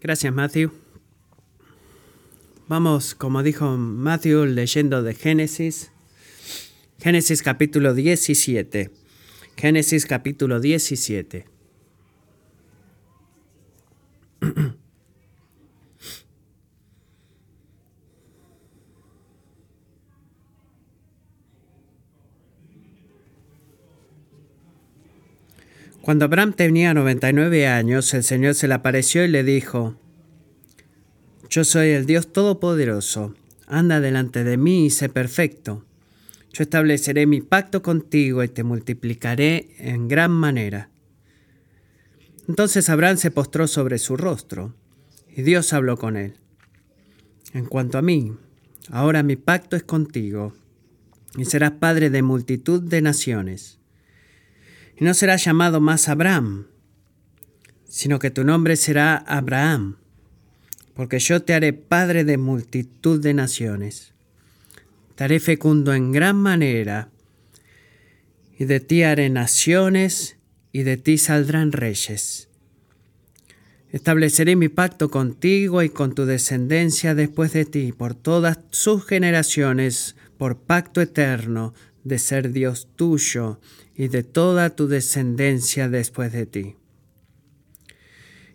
Gracias, Matthew. Vamos, como dijo Matthew, leyendo de Génesis. Génesis capítulo 17. Génesis capítulo 17. Cuando Abraham tenía 99 años, el Señor se le apareció y le dijo, Yo soy el Dios Todopoderoso, anda delante de mí y sé perfecto. Yo estableceré mi pacto contigo y te multiplicaré en gran manera. Entonces Abraham se postró sobre su rostro, y Dios habló con él. En cuanto a mí, ahora mi pacto es contigo, y serás padre de multitud de naciones y no será llamado más Abraham, sino que tu nombre será Abraham, porque yo te haré padre de multitud de naciones. Te haré fecundo en gran manera, y de ti haré naciones, y de ti saldrán reyes. Estableceré mi pacto contigo y con tu descendencia después de ti, por todas sus generaciones, por pacto eterno de ser Dios tuyo y de toda tu descendencia después de ti.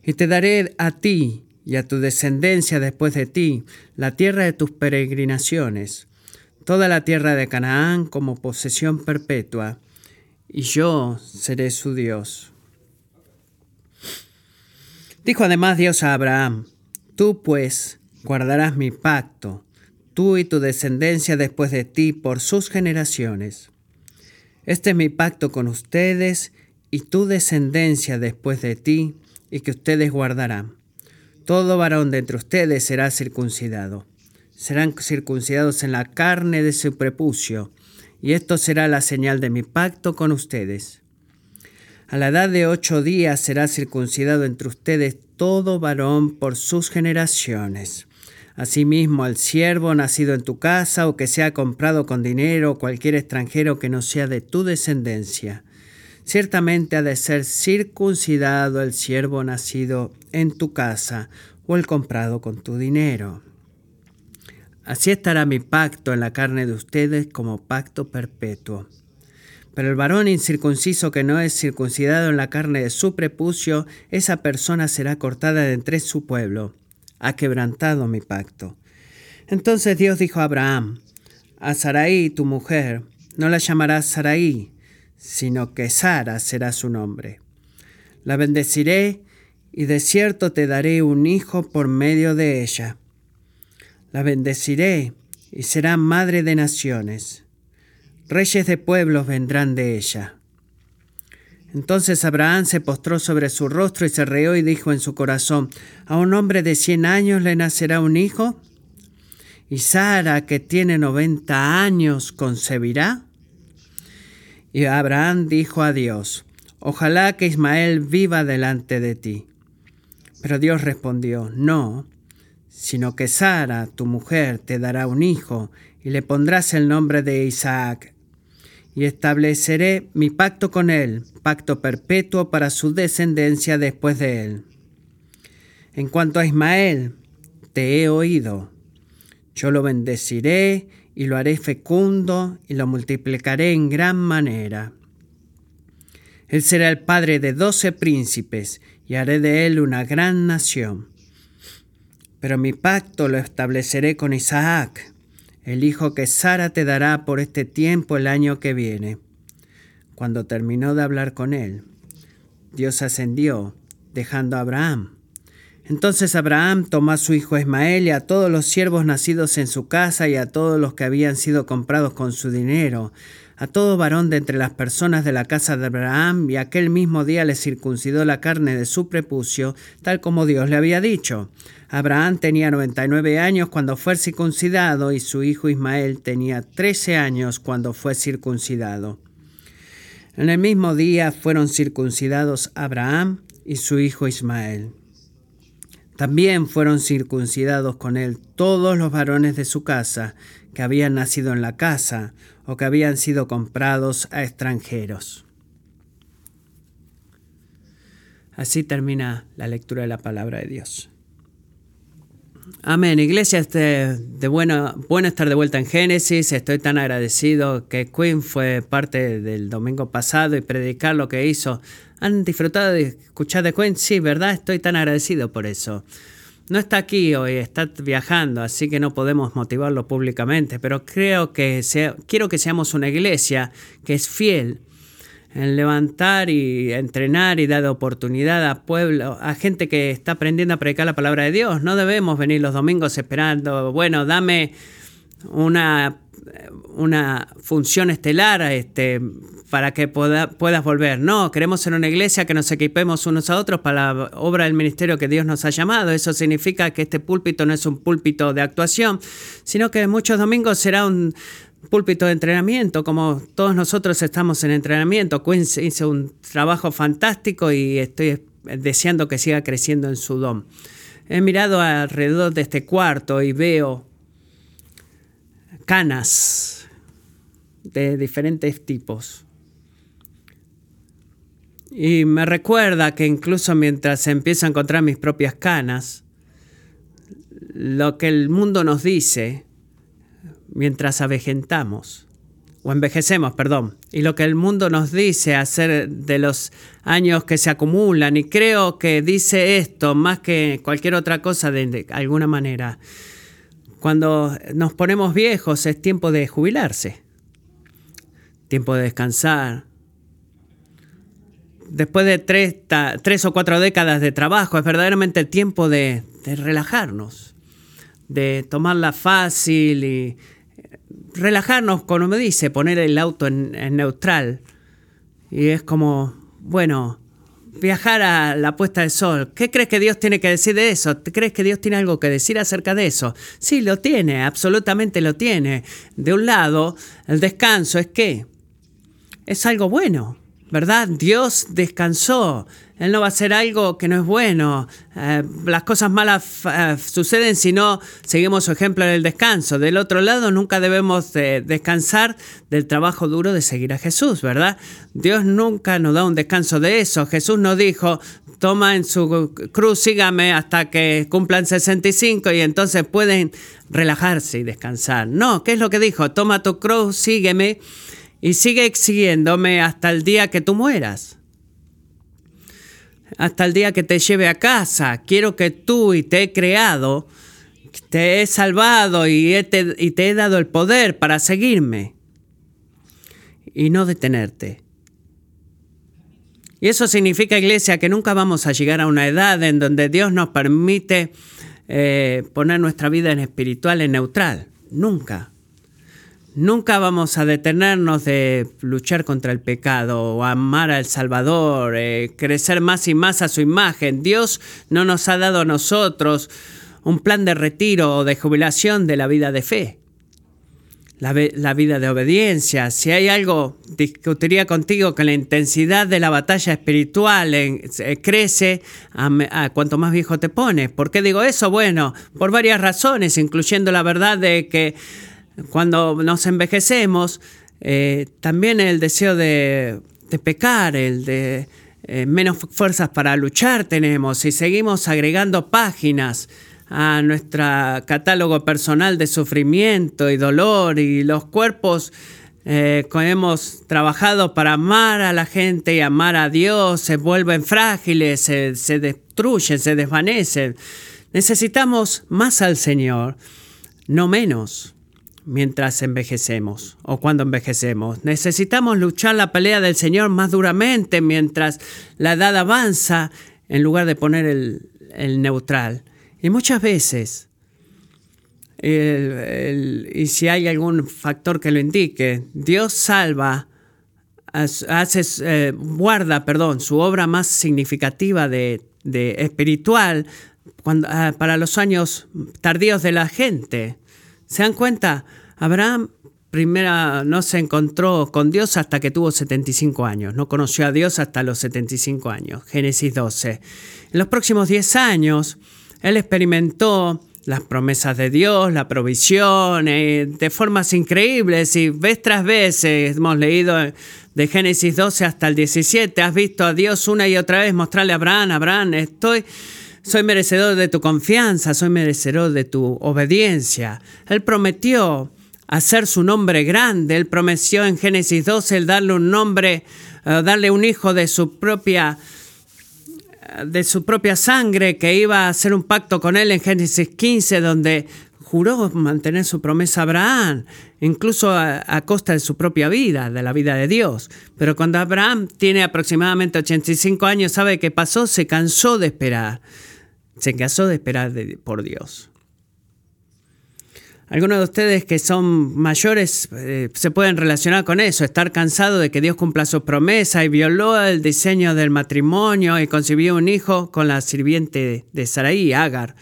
Y te daré a ti y a tu descendencia después de ti la tierra de tus peregrinaciones, toda la tierra de Canaán como posesión perpetua, y yo seré su Dios. Dijo además Dios a Abraham, tú pues guardarás mi pacto, tú y tu descendencia después de ti por sus generaciones este es mi pacto con ustedes y tu descendencia después de ti, y que ustedes guardarán. Todo varón de entre ustedes será circuncidado. Serán circuncidados en la carne de su prepucio, y esto será la señal de mi pacto con ustedes. A la edad de ocho días será circuncidado entre ustedes todo varón por sus generaciones. Asimismo, al siervo nacido en tu casa o que sea comprado con dinero o cualquier extranjero que no sea de tu descendencia. Ciertamente ha de ser circuncidado el siervo nacido en tu casa o el comprado con tu dinero. Así estará mi pacto en la carne de ustedes como pacto perpetuo. Pero el varón incircunciso que no es circuncidado en la carne de su prepucio, esa persona será cortada de entre su pueblo ha quebrantado mi pacto. Entonces Dios dijo a Abraham, a Sarai, tu mujer, no la llamarás Sarai, sino que Sara será su nombre. La bendeciré y de cierto te daré un hijo por medio de ella. La bendeciré y será madre de naciones. Reyes de pueblos vendrán de ella. Entonces Abraham se postró sobre su rostro y se reó y dijo en su corazón, ¿a un hombre de cien años le nacerá un hijo? ¿Y Sara, que tiene noventa años, concebirá? Y Abraham dijo a Dios, Ojalá que Ismael viva delante de ti. Pero Dios respondió, No, sino que Sara, tu mujer, te dará un hijo, y le pondrás el nombre de Isaac y estableceré mi pacto con él, pacto perpetuo para su descendencia después de él. En cuanto a Ismael, te he oído. Yo lo bendeciré y lo haré fecundo y lo multiplicaré en gran manera. Él será el padre de doce príncipes y haré de él una gran nación. Pero mi pacto lo estableceré con Isaac el hijo que Sara te dará por este tiempo el año que viene. Cuando terminó de hablar con él, Dios ascendió, dejando a Abraham. Entonces Abraham tomó a su hijo Ismael y a todos los siervos nacidos en su casa y a todos los que habían sido comprados con su dinero, a todo varón de entre las personas de la casa de Abraham, y aquel mismo día le circuncidó la carne de su prepucio, tal como Dios le había dicho. Abraham tenía 99 años cuando fue circuncidado y su hijo Ismael tenía 13 años cuando fue circuncidado. En el mismo día fueron circuncidados Abraham y su hijo Ismael. También fueron circuncidados con él todos los varones de su casa que habían nacido en la casa o que habían sido comprados a extranjeros. Así termina la lectura de la palabra de Dios. Amén. Iglesia, este, de bueno, bueno estar de vuelta en Génesis. Estoy tan agradecido que Quinn fue parte del domingo pasado y predicar lo que hizo. ¿Han disfrutado de escuchar de Quinn? Sí, ¿verdad? Estoy tan agradecido por eso. No está aquí hoy, está viajando, así que no podemos motivarlo públicamente, pero creo que sea, quiero que seamos una iglesia que es fiel en levantar y entrenar y dar oportunidad a pueblo, a gente que está aprendiendo a predicar la palabra de Dios. No debemos venir los domingos esperando, bueno, dame una, una función estelar este, para que puedas volver. No, queremos ser una iglesia que nos equipemos unos a otros para la obra del ministerio que Dios nos ha llamado. Eso significa que este púlpito no es un púlpito de actuación, sino que muchos domingos será un púlpito de entrenamiento, como todos nosotros estamos en entrenamiento. Quinn hizo un trabajo fantástico y estoy deseando que siga creciendo en su don. He mirado alrededor de este cuarto y veo canas de diferentes tipos. Y me recuerda que incluso mientras empiezo a encontrar mis propias canas, lo que el mundo nos dice mientras avejentamos, o envejecemos, perdón, y lo que el mundo nos dice hacer de los años que se acumulan, y creo que dice esto más que cualquier otra cosa de, alguna manera. Cuando nos ponemos viejos es tiempo de jubilarse, tiempo de descansar. Después de tres, tres o cuatro décadas de trabajo, es verdaderamente tiempo de, de relajarnos, de tomarla fácil y relajarnos, como me dice, poner el auto en, neutral. Y es como, bueno, viajar a la puesta del sol. ¿Qué crees que Dios tiene que decir de eso? ¿Crees que Dios tiene algo que decir acerca de eso? Sí, lo tiene, absolutamente lo tiene. De un lado, el descanso es que es algo bueno. ¿verdad? Dios descansó. Él no va a hacer algo que no es bueno. Eh, las cosas malas eh, suceden si no seguimos su ejemplo en el descanso. Del otro lado, nunca debemos descansar del trabajo duro de seguir a Jesús, ¿verdad? Dios nunca nos da un descanso de eso. Jesús nos dijo, toma en su cruz, sígame hasta que cumplan 65 y entonces pueden relajarse y descansar. No, ¿qué es lo que dijo? Toma tu cruz, sígueme y sigue exigiéndome hasta el día que tú mueras. Hasta el día que te lleve a casa. Quiero que tú y te he creado, te he salvado y, te, y te he dado el poder para seguirme y no detenerte. Y eso significa, iglesia, que nunca vamos a llegar a una edad en donde Dios nos permite eh, poner nuestra vida en espiritual en neutral. Nunca. Nunca vamos a detenernos de luchar contra el pecado amar al Salvador, eh, crecer más y más a su imagen. Dios no nos ha dado a nosotros un plan de retiro o de jubilación de la vida de fe, la, vida de obediencia. Si hay algo, discutiría contigo que la intensidad de la batalla espiritual crece a, cuanto más viejo te pones. ¿Por qué digo eso? Bueno, por varias razones, incluyendo la verdad de que cuando nos envejecemos, eh, también el deseo de, pecar, el de eh, menos fuerzas para luchar tenemos. Y seguimos agregando páginas a nuestro catálogo personal de sufrimiento y dolor y los cuerpos eh, hemos trabajado para amar a la gente y amar a Dios. Se vuelven frágiles, se destruyen, se desvanecen. Necesitamos más al Señor, no menos mientras envejecemos o cuando envejecemos. Necesitamos luchar la pelea del Señor más duramente mientras la edad avanza en lugar de poner el, neutral. Y muchas veces, y si hay algún factor que lo indique, Dios salva, hace, eh, guarda, perdón, su obra más significativa de, espiritual ah, para los años tardíos de la gente. ¿Se dan cuenta? Abraham primera no se encontró con Dios hasta que tuvo 75 años, no conoció a Dios hasta los 75 años, Génesis 12. En los próximos 10 años, él experimentó las promesas de Dios, la provisión, eh, de formas increíbles y vez tras vez hemos leído de Génesis 12 hasta el 17, has visto a Dios una y otra vez mostrarle a Abraham, Abraham, estoy soy merecedor de tu confianza, soy merecedor de tu obediencia. Él prometió hacer su nombre grande, él prometió en Génesis 12 el darle un nombre, eh, darle un hijo de su propia de su propia sangre, que iba a hacer un pacto con él en Génesis 15, donde juró mantener su promesa a Abraham, incluso a, costa de su propia vida, de la vida de Dios. Pero cuando Abraham tiene aproximadamente 85 años, ¿sabe qué pasó? Se cansó de esperar. Se cansó de esperar por Dios. Algunos de ustedes que son mayores eh, se pueden relacionar con eso, estar cansado de que Dios cumpla su promesa y violó el diseño del matrimonio y concibió un hijo con la sirviente de Saraí, Agar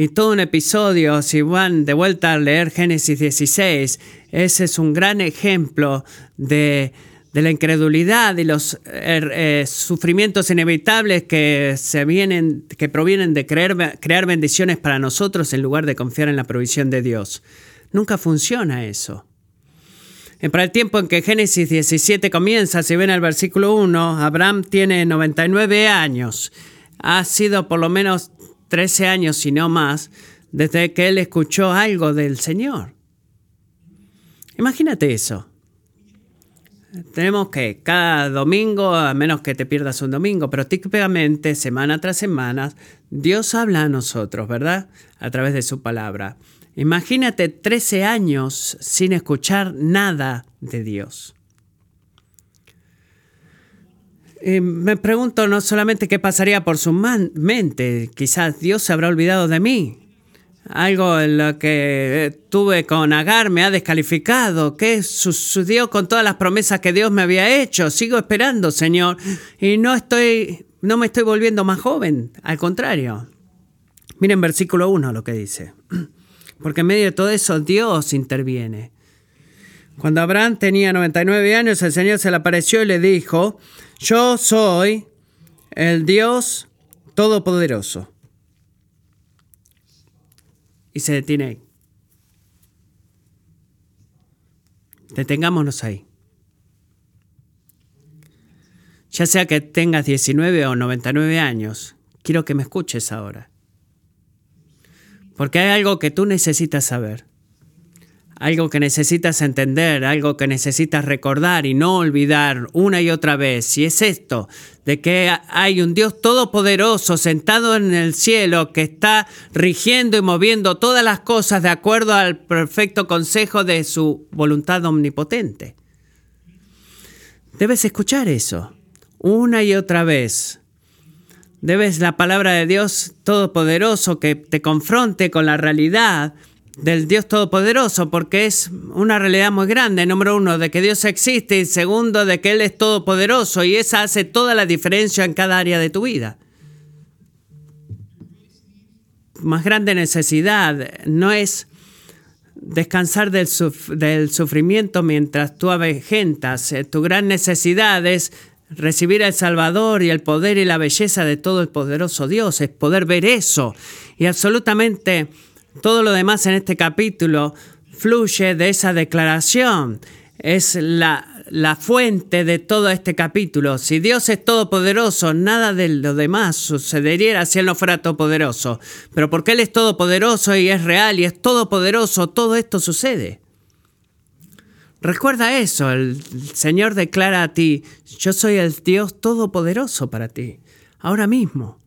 y todo un episodio, si van de vuelta a leer Génesis 16, ese es un gran ejemplo de, la incredulidad y los er, eh, sufrimientos inevitables que, se vienen, que provienen de creer, crear bendiciones para nosotros en lugar de confiar en la provisión de Dios. Nunca funciona eso. Para el tiempo en que Génesis 17 comienza, si ven el versículo 1, Abraham tiene 99 años. Ha sido por lo menos 13 años, si no más, desde que él escuchó algo del Señor. Imagínate eso. Tenemos que cada domingo, a menos que te pierdas un domingo, pero típicamente, semana tras semana, Dios habla a nosotros, ¿verdad? A través de su palabra. Imagínate 13 años sin escuchar nada de Dios. me pregunto no solamente qué pasaría por su mente, quizás Dios se habrá olvidado de mí. Algo en lo que tuve con Agar me ha descalificado. ¿Qué sucedió con todas las promesas que Dios me había hecho? Sigo esperando, Señor, y no estoy, no me estoy volviendo más joven. Al contrario. Miren versículo 1 lo que dice. Porque en medio de todo eso Dios interviene. Cuando Abraham tenía 99 años, el Señor se le apareció y le dijo, yo soy el Dios Todopoderoso. Y se detiene ahí. Detengámonos ahí. Ya sea que tengas 19 o 99 años, quiero que me escuches ahora. Porque hay algo que tú necesitas saber algo que necesitas entender, algo que necesitas recordar y no olvidar una y otra vez. Y es esto, de que hay un Dios todopoderoso sentado en el cielo que está rigiendo y moviendo todas las cosas de acuerdo al perfecto consejo de su voluntad omnipotente. Debes escuchar eso una y otra vez. Debes la palabra de Dios todopoderoso que te confronte con la realidad del Dios Todopoderoso, porque es una realidad muy grande, número uno, de que Dios existe y segundo, de que Él es todopoderoso y esa hace toda la diferencia en cada área de tu vida. Más grande necesidad no es descansar del, del sufrimiento mientras tú avejentas, eh, tu gran necesidad es recibir al Salvador y el poder y la belleza de todo el poderoso Dios, es poder ver eso y absolutamente todo lo demás en este capítulo fluye de esa declaración. Es la, la fuente de todo este capítulo. Si Dios es todopoderoso, nada de lo demás sucedería si Él no fuera todopoderoso. Pero porque Él es todopoderoso y es real y es todopoderoso, todo esto sucede. Recuerda eso, el Señor declara a ti, yo soy el Dios todopoderoso para ti, ahora mismo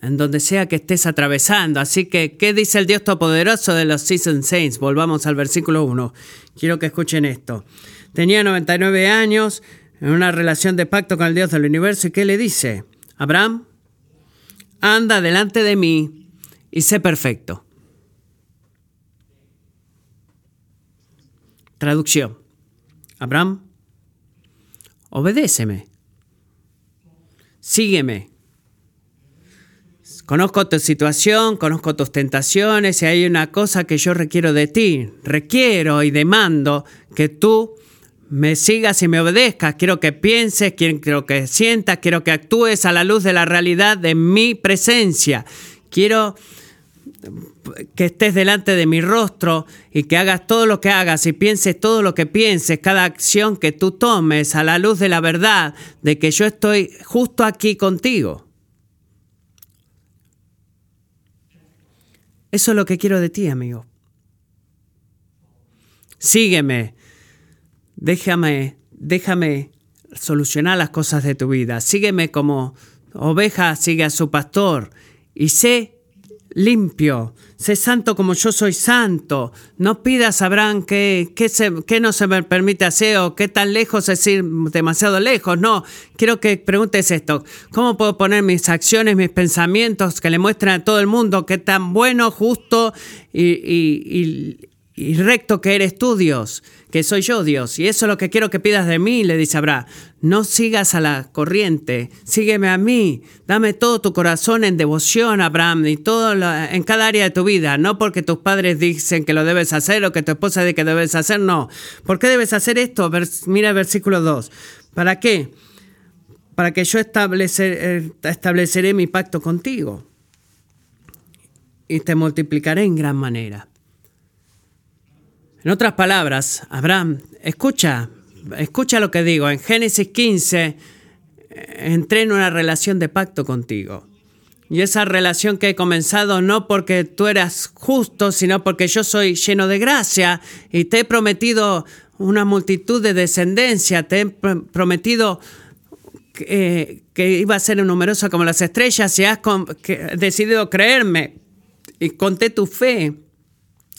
en donde sea que estés atravesando. Así que, ¿qué dice el Dios Todopoderoso de los Season Saints? Volvamos al versículo 1. Quiero que escuchen esto. Tenía 99 años, en una relación de pacto con el Dios del universo, ¿y qué le dice? Abraham, anda delante de mí y sé perfecto. Traducción. Abraham, obedéceme. Sígueme Conozco tu situación, conozco tus tentaciones y hay una cosa que yo requiero de ti. Requiero y demando que tú me sigas y me obedezcas. Quiero que pienses, quiero que sientas, quiero que actúes a la luz de la realidad de mi presencia. Quiero que estés delante de mi rostro y que hagas todo lo que hagas y pienses todo lo que pienses, cada acción que tú tomes a la luz de la verdad de que yo estoy justo aquí contigo. Eso es lo que quiero de ti, amigo. Sígueme. Déjame, déjame solucionar las cosas de tu vida. Sígueme como oveja sigue a su pastor y sé limpio, sé santo como yo soy santo. No pidas, Abraham, que, que, no se me permite hacer o qué tan lejos es ir demasiado lejos. No, quiero que preguntes esto. ¿Cómo puedo poner mis acciones, mis pensamientos que le muestren a todo el mundo qué tan bueno, justo y recto que eres tú, Dios? que soy yo Dios. Y eso es lo que quiero que pidas de mí, le dice Abraham. No sigas a la corriente, sígueme a mí. Dame todo tu corazón en devoción, Abraham, y todo en cada área de tu vida. No porque tus padres dicen que lo debes hacer o que tu esposa dice que debes hacer, no. ¿Por qué debes hacer esto? Mira el versículo 2. ¿Para qué? Para que yo eh, estableceré mi pacto contigo y te multiplicaré en gran manera. En otras palabras, Abraham, escucha, escucha lo que digo. En Génesis 15, eh, entré en una relación de pacto contigo. Y esa relación que he comenzado no porque tú eras justo, sino porque yo soy lleno de gracia y te he prometido una multitud de descendencia, te he prometido que, iba a ser numerosa como las estrellas y has decidido creerme y conté tu fe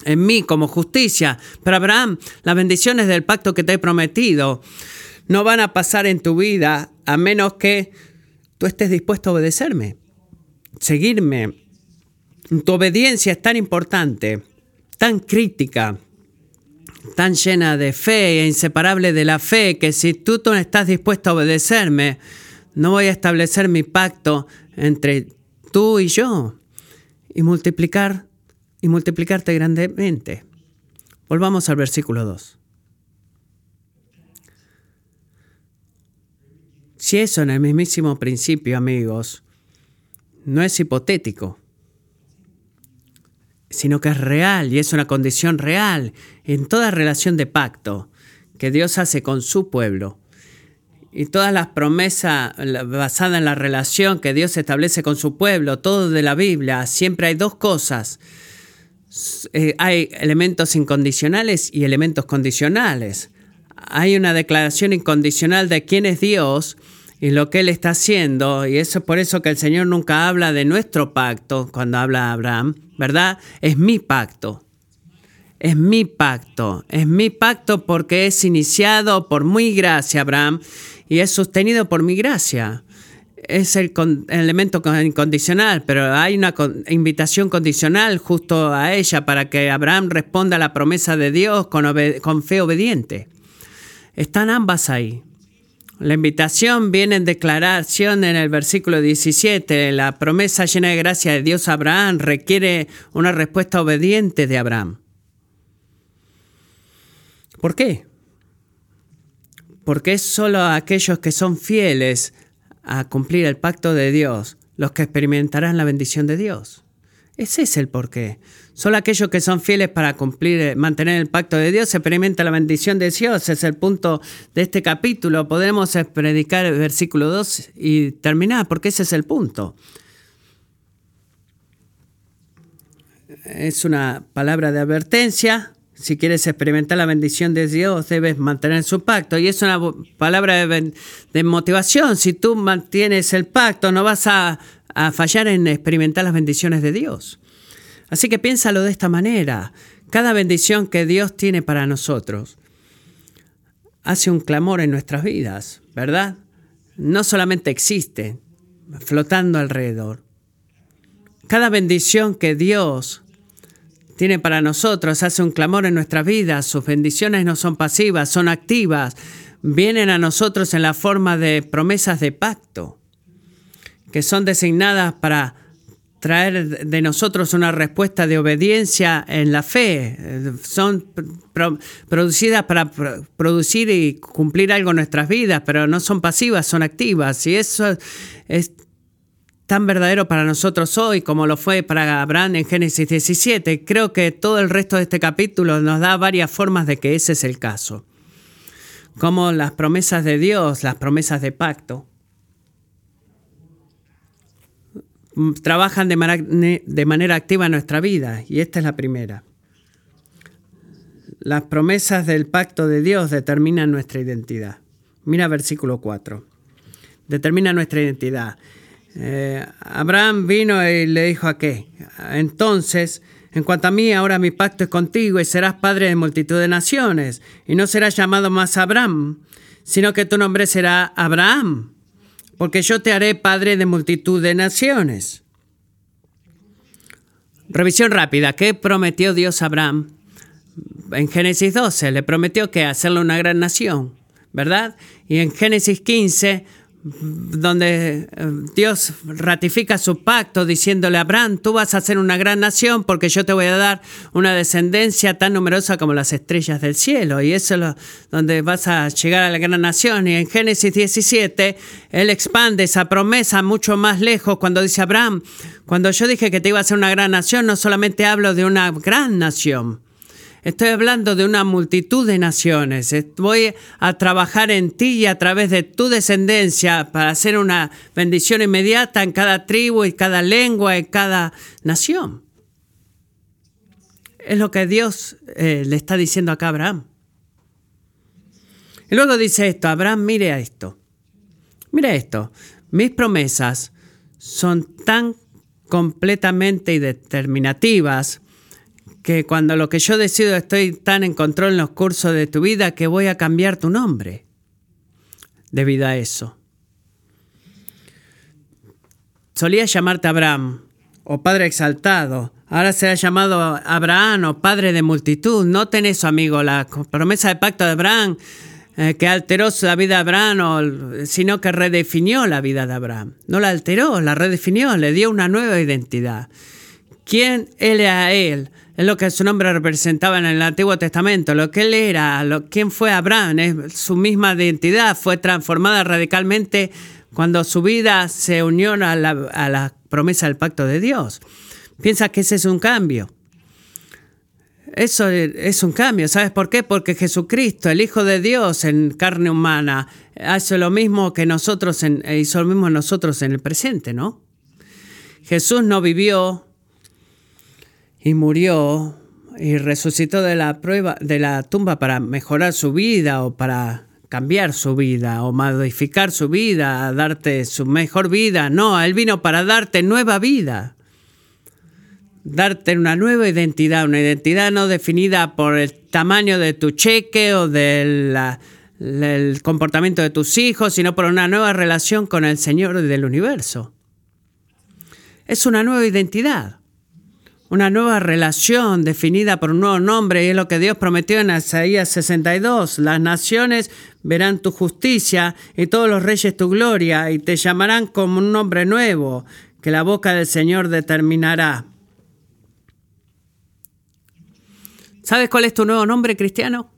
en mí como justicia. Pero Abraham, las bendiciones del pacto que te he prometido no van a pasar en tu vida a menos que tú estés dispuesto a obedecerme, seguirme. Tu obediencia es tan importante, tan crítica, tan llena de fe e inseparable de la fe, que si tú no estás dispuesto a obedecerme, no voy a establecer mi pacto entre tú y yo y multiplicar y multiplicarte grandemente. Volvamos al versículo 2. Si eso en el mismísimo principio, amigos, no es hipotético, sino que es real y es una condición real en toda relación de pacto que Dios hace con su pueblo y todas las promesas basadas en la relación que Dios establece con su pueblo, todo de la Biblia, siempre hay dos cosas eh, hay elementos incondicionales y elementos condicionales. Hay una declaración incondicional de quién es Dios y lo que Él está haciendo, y eso es por eso que el Señor nunca habla de nuestro pacto cuando habla a Abraham, ¿verdad? Es mi pacto. Es mi pacto. Es mi pacto porque es iniciado por mi gracia, Abraham, y es sostenido por mi gracia es el, elemento incondicional, pero hay una invitación condicional justo a ella para que Abraham responda a la promesa de Dios con, fe obediente. Están ambas ahí. La invitación viene en declaración en el versículo 17. La promesa llena de gracia de Dios a Abraham requiere una respuesta obediente de Abraham. ¿Por qué? Porque es solo aquellos que son fieles a cumplir el pacto de Dios los que experimentarán la bendición de Dios. Ese es el porqué. Solo aquellos que son fieles para cumplir, eh, mantener el pacto de Dios, experimenta la bendición de Dios. Es el punto de este capítulo. Podemos predicar el versículo 2 y terminar, porque ese es el punto. Es una palabra de advertencia si quieres experimentar la bendición de Dios, debes mantener su pacto. Y es una palabra de, motivación. Si tú mantienes el pacto, no vas a, a fallar en experimentar las bendiciones de Dios. Así que piénsalo de esta manera. Cada bendición que Dios tiene para nosotros hace un clamor en nuestras vidas, ¿verdad? No solamente existe, flotando alrededor. Cada bendición que Dios tiene para nosotros, hace un clamor en nuestras vidas, sus bendiciones no son pasivas, son activas, vienen a nosotros en la forma de promesas de pacto, que son designadas para traer de nosotros una respuesta de obediencia en la fe. Son producidas para producir y cumplir algo en nuestras vidas, pero no son pasivas, son activas. Y eso es tan verdadero para nosotros hoy como lo fue para Abraham en Génesis 17. Creo que todo el resto de este capítulo nos da varias formas de que ese es el caso. Como las promesas de Dios, las promesas de pacto, trabajan de, manera activa en nuestra vida. Y esta es la primera. Las promesas del pacto de Dios determinan nuestra identidad. Mira versículo 4. Determina nuestra identidad. Eh, Abraham vino y le dijo a qué. Entonces, en cuanto a mí, ahora mi pacto es contigo y serás padre de multitud de naciones. Y no serás llamado más Abraham, sino que tu nombre será Abraham, porque yo te haré padre de multitud de naciones. Revisión rápida. ¿Qué prometió Dios a Abraham? En Génesis 12 le prometió que hacerle una gran nación, ¿verdad? Y en Génesis 15 donde eh, Dios ratifica su pacto diciéndole a Abraham, tú vas a ser una gran nación porque yo te voy a dar una descendencia tan numerosa como las estrellas del cielo. Y eso es donde vas a llegar a la gran nación. Y en Génesis 17, Él expande esa promesa mucho más lejos cuando dice Abraham, cuando yo dije que te iba a ser una gran nación, no solamente hablo de una gran nación, Estoy hablando de una multitud de naciones. Voy a trabajar en ti y a través de tu descendencia para hacer una bendición inmediata en cada tribu y cada lengua y cada nación. Es lo que Dios eh, le está diciendo acá a Abraham. Y luego dice esto, Abraham, mire esto. Mire esto, mis promesas son tan completamente y determinativas que cuando lo que yo decido estoy tan en control en los cursos de tu vida que voy a cambiar tu nombre debido a eso. Solía llamarte Abraham o Padre exaltado. Ahora se ha llamado Abraham o Padre de multitud. No tenés, amigo, la promesa de pacto de Abraham eh, que alteró la vida de Abraham, sino que redefinió la vida de Abraham. No la alteró, la redefinió, le dio una nueva identidad. ¿Quién él era él? Es lo que su nombre representaba en el Antiguo Testamento, lo que él era, lo, quién fue Abraham, su misma identidad fue transformada radicalmente cuando su vida se unió a la, a la promesa del pacto de Dios. Piensa que ese es un cambio. Eso es un cambio, ¿sabes por qué? Porque Jesucristo, el Hijo de Dios en carne humana, hace lo mismo que nosotros, hizo lo mismo nosotros en el presente, ¿no? Jesús no vivió y murió y resucitó de la prueba de la tumba para mejorar su vida o para cambiar su vida o modificar su vida, darte su mejor vida. No, él vino para darte nueva vida. Darte una nueva identidad, una identidad no definida por el tamaño de tu cheque o del comportamiento de tus hijos, sino por una nueva relación con el Señor del universo. Es una nueva identidad una nueva relación definida por un nuevo nombre, y es lo que Dios prometió en Isaías 62. Las naciones verán tu justicia y todos los reyes tu gloria, y te llamarán como un nombre nuevo que la boca del Señor determinará. ¿Sabes cuál es tu nuevo nombre cristiano?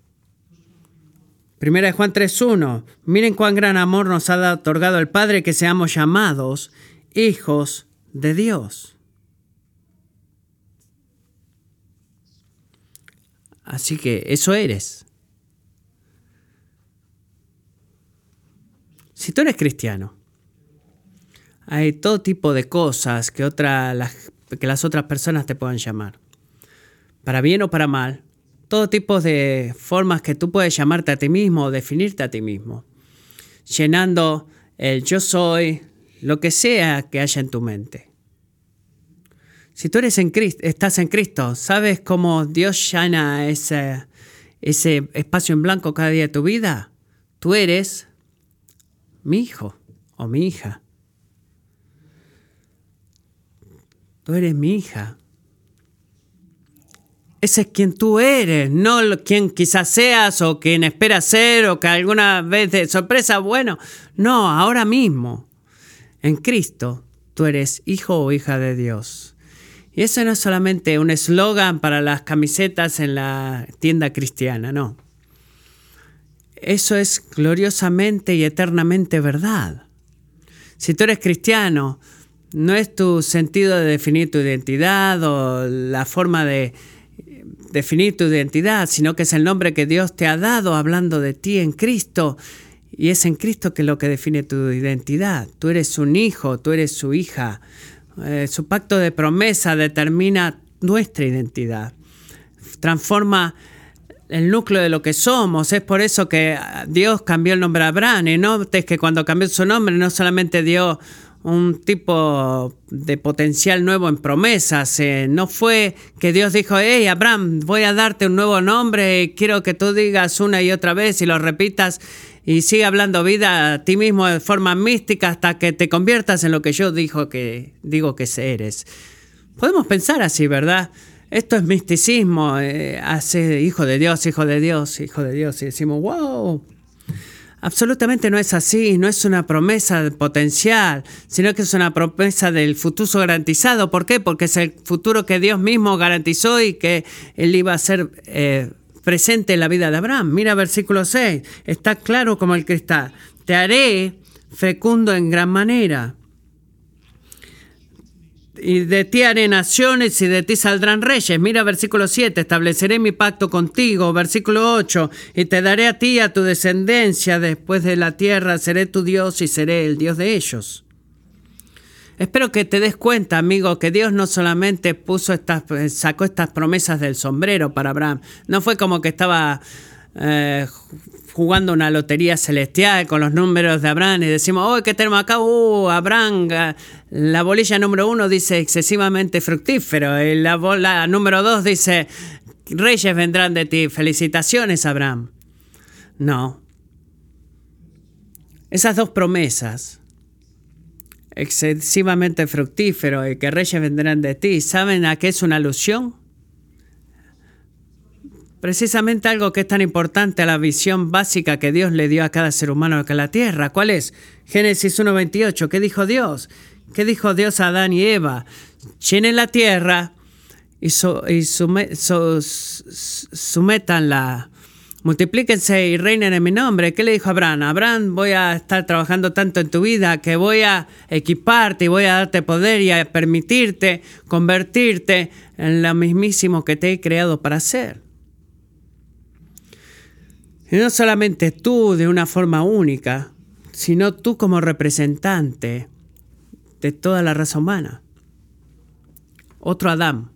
Primera de Juan 3.1. Miren cuán gran amor nos ha otorgado el Padre que seamos llamados hijos de Dios. Así que eso eres. Si tú eres cristiano, hay todo tipo de cosas que, las, que las otras personas te puedan llamar. Para bien o para mal. Todo tipo de formas que tú puedes llamarte a ti mismo o definirte a ti mismo. Llenando el yo soy, lo que sea que haya en tu mente. Si tú eres en Cristo, estás en Cristo, ¿sabes cómo Dios llena ese, ese espacio en blanco cada día de tu vida? Tú eres mi hijo o mi hija. Tú eres mi hija. Ese es quien tú eres, no quien quizás seas o quien esperas ser o que alguna vez de sorpresa, bueno, no, ahora mismo, en Cristo, tú eres hijo o hija de Dios. Y eso no es solamente un eslogan para las camisetas en la tienda cristiana, no. Eso es gloriosamente y eternamente verdad. Si tú eres cristiano, no es tu sentido de definir tu identidad o la forma de definir tu identidad, sino que es el nombre que Dios te ha dado hablando de ti en Cristo. Y es en Cristo que es lo que define tu identidad. Tú eres un hijo, tú eres su hija, eh, su pacto de promesa determina nuestra identidad, transforma el núcleo de lo que somos. Es por eso que Dios cambió el nombre a Abraham. Y notes que cuando cambió su nombre no solamente dio un tipo de potencial nuevo en promesas. Eh, no fue que Dios dijo, hey Abraham, voy a darte un nuevo nombre, quiero que tú digas una y otra vez y lo repitas y sigue hablando vida a ti mismo de forma mística hasta que te conviertas en lo que yo dijo que, digo que eres. Podemos pensar así, ¿verdad? Esto es misticismo, eh, hace hijo de Dios, hijo de Dios, hijo de Dios, y decimos, wow. Absolutamente no es así, no es una promesa potencial, sino que es una promesa del futuro garantizado. ¿Por qué? Porque es el futuro que Dios mismo garantizó y que Él iba a ser eh, presente en la vida de Abraham. Mira versículo 6, está claro como el cristal. Te haré fecundo en gran manera. Y de ti haré naciones y de ti saldrán reyes. Mira versículo 7, estableceré mi pacto contigo. Versículo 8, y te daré a ti y a tu descendencia después de la tierra. Seré tu Dios y seré el Dios de ellos. Espero que te des cuenta, amigo, que Dios no solamente puso estas, sacó estas promesas del sombrero para Abraham. No fue como que estaba eh, jugando una lotería celestial con los números de Abraham y decimos, oh, ¿qué tenemos acá? Uh, Abraham, la bolilla número uno dice excesivamente fructífero y la bola número dos dice, reyes vendrán de ti. Felicitaciones, Abraham. No. Esas dos promesas excesivamente fructífero y que reyes vendrán de ti. ¿Saben a qué es una alusión? Precisamente algo que es tan importante a la visión básica que Dios le dio a cada ser humano acá en la tierra. ¿Cuál es? Génesis 1.28. ¿Qué dijo Dios? ¿Qué dijo Dios a Adán y Eva? Llenen la tierra y, y sumetanla multiplíquense y reinen en mi nombre. ¿Qué le dijo Abraham? Abraham, voy a estar trabajando tanto en tu vida que voy a equiparte y voy a darte poder y a permitirte convertirte en lo mismísimo que te he creado para ser. Y no solamente tú de una forma única, sino tú como representante de toda la raza humana. Otro Adán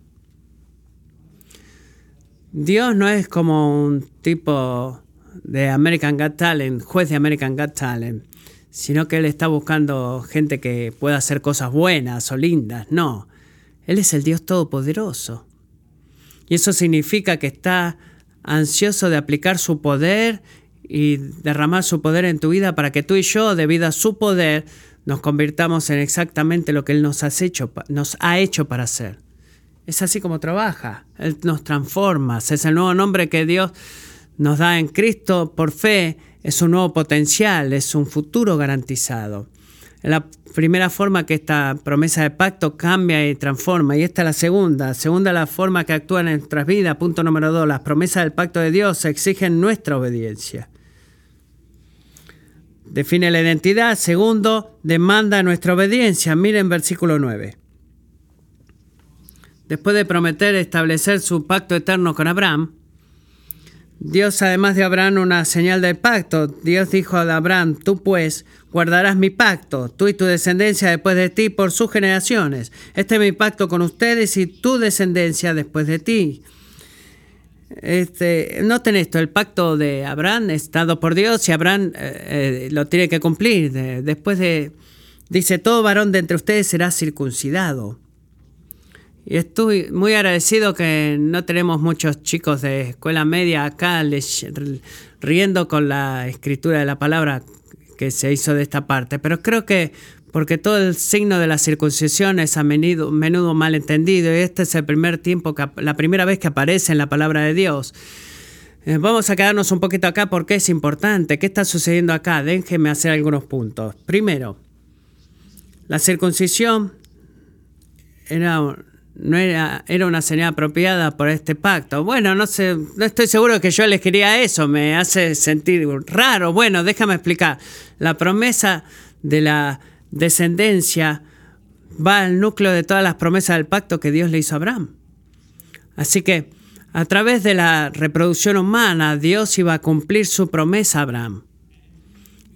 Dios no es como un tipo de American Got Talent, juez de American Got Talent, sino que Él está buscando gente que pueda hacer cosas buenas o lindas. No, Él es el Dios Todopoderoso. Y eso significa que está ansioso de aplicar su poder y derramar su poder en tu vida para que tú y yo, debido a su poder, nos convirtamos en exactamente lo que Él nos, hecho, nos ha hecho para hacer. Es así como trabaja. Él nos transforma. Es el nuevo nombre que Dios nos da en Cristo por fe. Es un nuevo potencial, es un futuro garantizado. Es la primera forma que esta promesa de pacto cambia y transforma. Y esta es la segunda. Segunda, la forma que actúa en nuestras vidas. Punto número dos. Las promesas del pacto de Dios exigen nuestra obediencia. Define la identidad. Segundo, demanda nuestra obediencia. Miren versículo 9. Después de prometer establecer su pacto eterno con Abraham, Dios además de Abraham una señal del pacto. Dios dijo a Abraham, tú pues guardarás mi pacto, tú y tu descendencia después de ti por sus generaciones. Este es mi pacto con ustedes y tu descendencia después de ti. Este, noten esto, el pacto de Abraham es dado por Dios y Abraham eh, eh, lo tiene que cumplir. después de, dice, todo varón de entre ustedes será circuncidado. Y estoy muy agradecido que no tenemos muchos chicos de escuela media acá riendo con la escritura de la palabra que se hizo de esta parte. Pero creo que porque todo el signo de la circuncisión es a menudo, menudo mal entendido y este es el primer tiempo, que, la primera vez que aparece en la palabra de Dios. Eh, vamos a quedarnos un poquito acá porque es importante. ¿Qué está sucediendo acá? Déjenme hacer algunos puntos. Primero, la circuncisión era no era, era una señal apropiada por este pacto. Bueno, no sé, no estoy seguro que yo quería eso, me hace sentir raro. Bueno, déjame explicar. La promesa de la descendencia va al núcleo de todas las promesas del pacto que Dios le hizo a Abraham. Así que a través de la reproducción humana, Dios iba a cumplir su promesa a Abraham.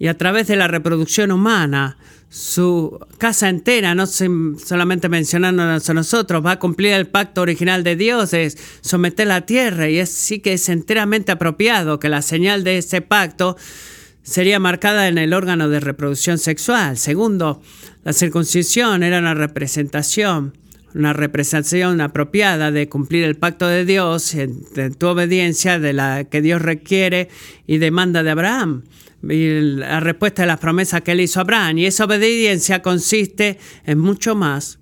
Y a través de la reproducción humana, su casa entera, no solamente mencionándonos a nosotros, va a cumplir el pacto original de Dios, es someter la tierra, y es sí que es enteramente apropiado que la señal de ese pacto sería marcada en el órgano de reproducción sexual. Segundo, la circuncisión era una representación, una representación apropiada de cumplir el pacto de Dios en, tu obediencia de la que Dios requiere y demanda de Abraham y la respuesta de las promesas que él hizo a Abraham. Y esa obediencia consiste en mucho más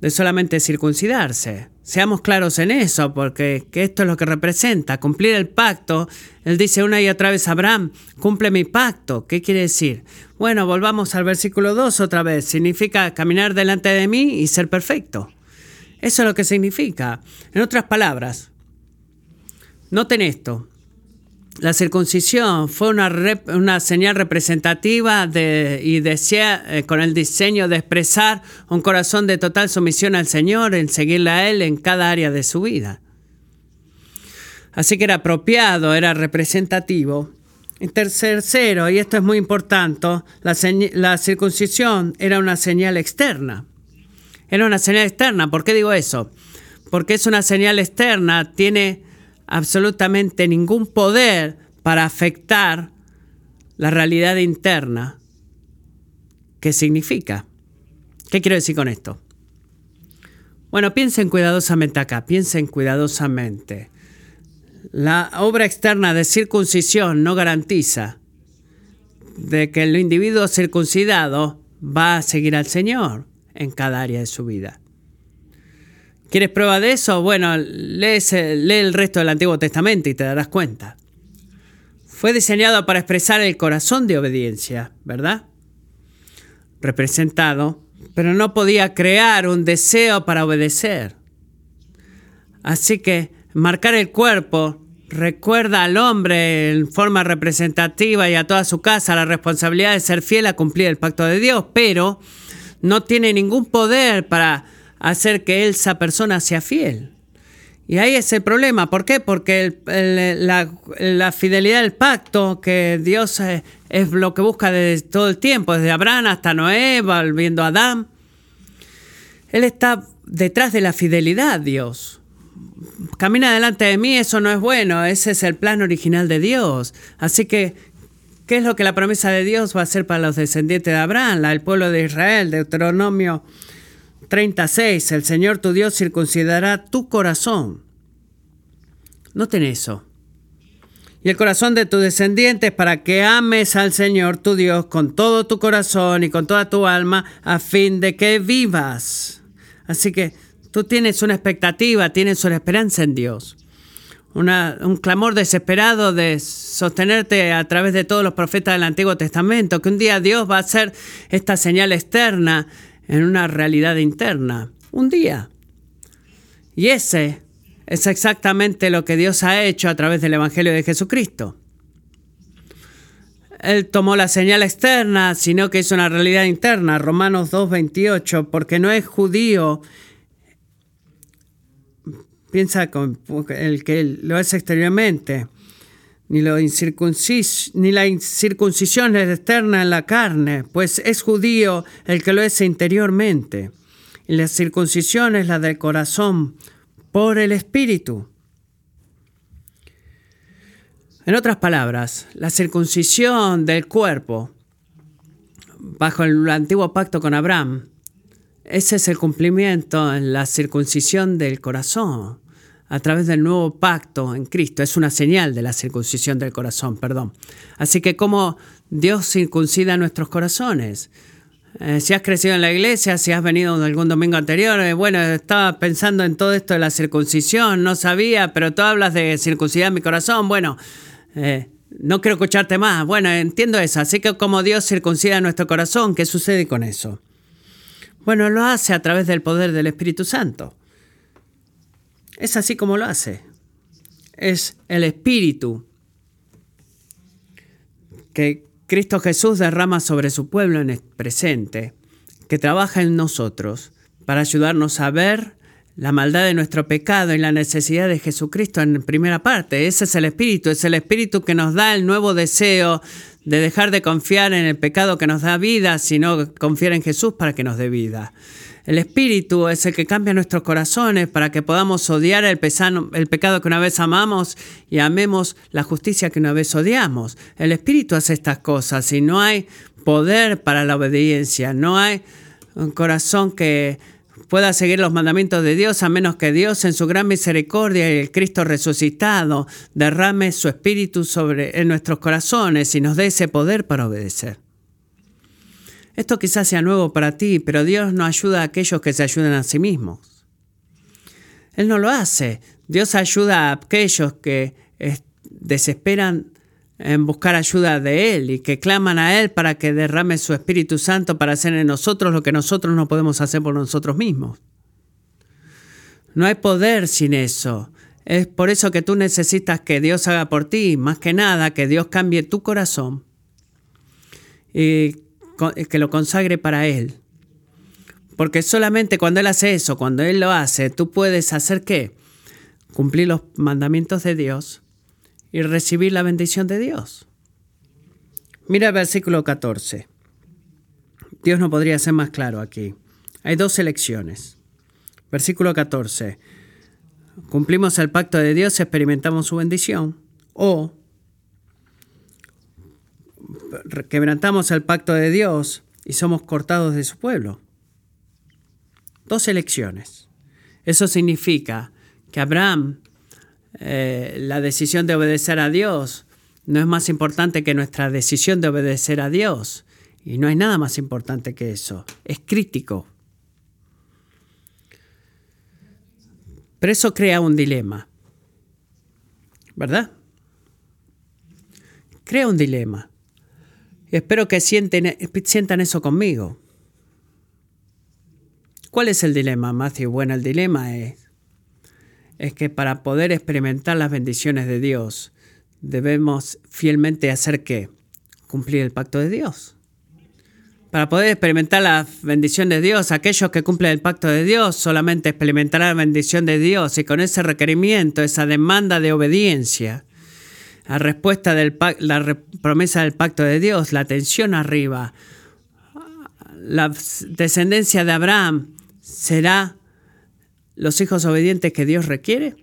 de solamente circuncidarse. Seamos claros en eso, porque esto es lo que representa, cumplir el pacto. Él dice una y otra vez Abraham, cumple mi pacto. ¿Qué quiere decir? Bueno, volvamos al versículo 2 otra vez. Significa caminar delante de mí y ser perfecto. Eso es lo que significa. En otras palabras, noten esto. La circuncisión fue una, una señal representativa y decía eh, con el diseño de expresar un corazón de total sumisión al Señor, en seguirle a Él en cada área de su vida. Así que era apropiado, era representativo. En tercero, y esto es muy importante, la, la circuncisión era una señal externa. Era una señal externa. ¿Por qué digo eso? Porque es una señal externa, tiene absolutamente ningún poder para afectar la realidad interna. ¿Qué significa? ¿Qué quiero decir con esto? Bueno, piensen cuidadosamente acá, piensen cuidadosamente. La obra externa de circuncisión no garantiza de que el individuo circuncidado va a seguir al Señor en cada área de su vida. ¿Quieres prueba de eso? Bueno, lee el resto del Antiguo Testamento y te darás cuenta. Fue diseñado para expresar el corazón de obediencia, ¿verdad? Representado, pero no podía crear un deseo para obedecer. Así que marcar el cuerpo recuerda al hombre en forma representativa y a toda su casa la responsabilidad de ser fiel a cumplir el pacto de Dios, pero no tiene ningún poder para hacer que esa persona sea fiel. Y ahí es el problema. ¿Por qué? Porque la, fidelidad del pacto que Dios es, es, lo que busca desde todo el tiempo, desde Abraham hasta Noé, volviendo a Adán. Él está detrás de la fidelidad, Dios. Camina delante de mí, eso no es bueno, ese es el plan original de Dios. Así que, ¿qué es lo que la promesa de Dios va a hacer para los descendientes de Abraham, el pueblo de Israel? Deuteronomio 36. El Señor tu Dios circuncidará tu corazón. Noten eso. Y el corazón de tus descendientes para que ames al Señor tu Dios con todo tu corazón y con toda tu alma a fin de que vivas. Así que tú tienes una expectativa, tienes una esperanza en Dios. un clamor desesperado de sostenerte a través de todos los profetas del Antiguo Testamento, que un día Dios va a hacer esta señal externa en una realidad interna, un día. Y ese es exactamente lo que Dios ha hecho a través del Evangelio de Jesucristo. Él tomó la señal externa, sino que es una realidad interna. Romanos 2.28, porque no es judío, piensa con el que lo es exteriormente, ni, la incircuncisión es externa en la carne, pues es judío el que lo es interiormente. Y la circuncisión es la del corazón por el espíritu. En otras palabras, la circuncisión del cuerpo bajo el antiguo pacto con Abraham, ese es el cumplimiento en la circuncisión del corazón a través del nuevo pacto en Cristo. Es una señal de la circuncisión del corazón, perdón. Así que como Dios circuncida nuestros corazones. Eh, si has crecido en la iglesia, si has venido algún domingo anterior, eh, bueno, estaba pensando en todo esto de la circuncisión, no sabía, pero tú hablas de circuncidar mi corazón. Bueno, eh, no quiero escucharte más. Bueno, entiendo eso. Así que como Dios circuncida nuestro corazón, ¿qué sucede con eso? Bueno, lo hace a través del poder del Espíritu Santo. Es así como lo hace. Es el Espíritu que Cristo Jesús derrama sobre su pueblo en el presente, que trabaja en nosotros para ayudarnos a ver la maldad de nuestro pecado y la necesidad de Jesucristo en primera parte. Ese es el Espíritu, es el Espíritu que nos da el nuevo deseo de dejar de confiar en el pecado que nos da vida, sino confiar en Jesús para que nos dé vida. El Espíritu es el que cambia nuestros corazones para que podamos odiar el, pecado que una vez amamos y amemos la justicia que una vez odiamos. El Espíritu hace estas cosas y no hay poder para la obediencia, no hay un corazón que pueda seguir los mandamientos de Dios a menos que Dios en su gran misericordia y el Cristo resucitado derrame su espíritu sobre en nuestros corazones y nos dé ese poder para obedecer. Esto quizás sea nuevo para ti, pero Dios no ayuda a aquellos que se ayudan a sí mismos. Él no lo hace. Dios ayuda a aquellos que desesperan en buscar ayuda de Él y que claman a Él para que derrame su Espíritu Santo para hacer en nosotros lo que nosotros no podemos hacer por nosotros mismos. No hay poder sin eso. Es por eso que tú necesitas que Dios haga por ti, más que nada, que Dios cambie tu corazón y que lo consagre para Él. Porque solamente cuando Él hace eso, cuando Él lo hace, tú puedes hacer qué? Cumplir los mandamientos de Dios y recibir la bendición de Dios. Mira el versículo 14. Dios no podría ser más claro aquí. Hay dos elecciones. Versículo 14. Cumplimos el pacto de Dios, experimentamos su bendición. O quebrantamos el pacto de Dios y somos cortados de su pueblo. Dos elecciones. Eso significa que Abraham eh, la decisión de obedecer a Dios no es más importante que nuestra decisión de obedecer a Dios. Y no hay nada más importante que eso. Es crítico. Pero eso crea un dilema. ¿Verdad? Crea un dilema. Espero que sienten, sientan eso conmigo. ¿Cuál es el dilema, Matthew? Bueno, el dilema es es que para poder experimentar las bendiciones de Dios, debemos fielmente hacer qué? Cumplir el pacto de Dios. Para poder experimentar la bendición de Dios, aquellos que cumplen el pacto de Dios solamente experimentarán la bendición de Dios y con ese requerimiento, esa demanda de obediencia, la respuesta de la promesa del pacto de Dios, la atención arriba, la descendencia de Abraham será los hijos obedientes que Dios requiere.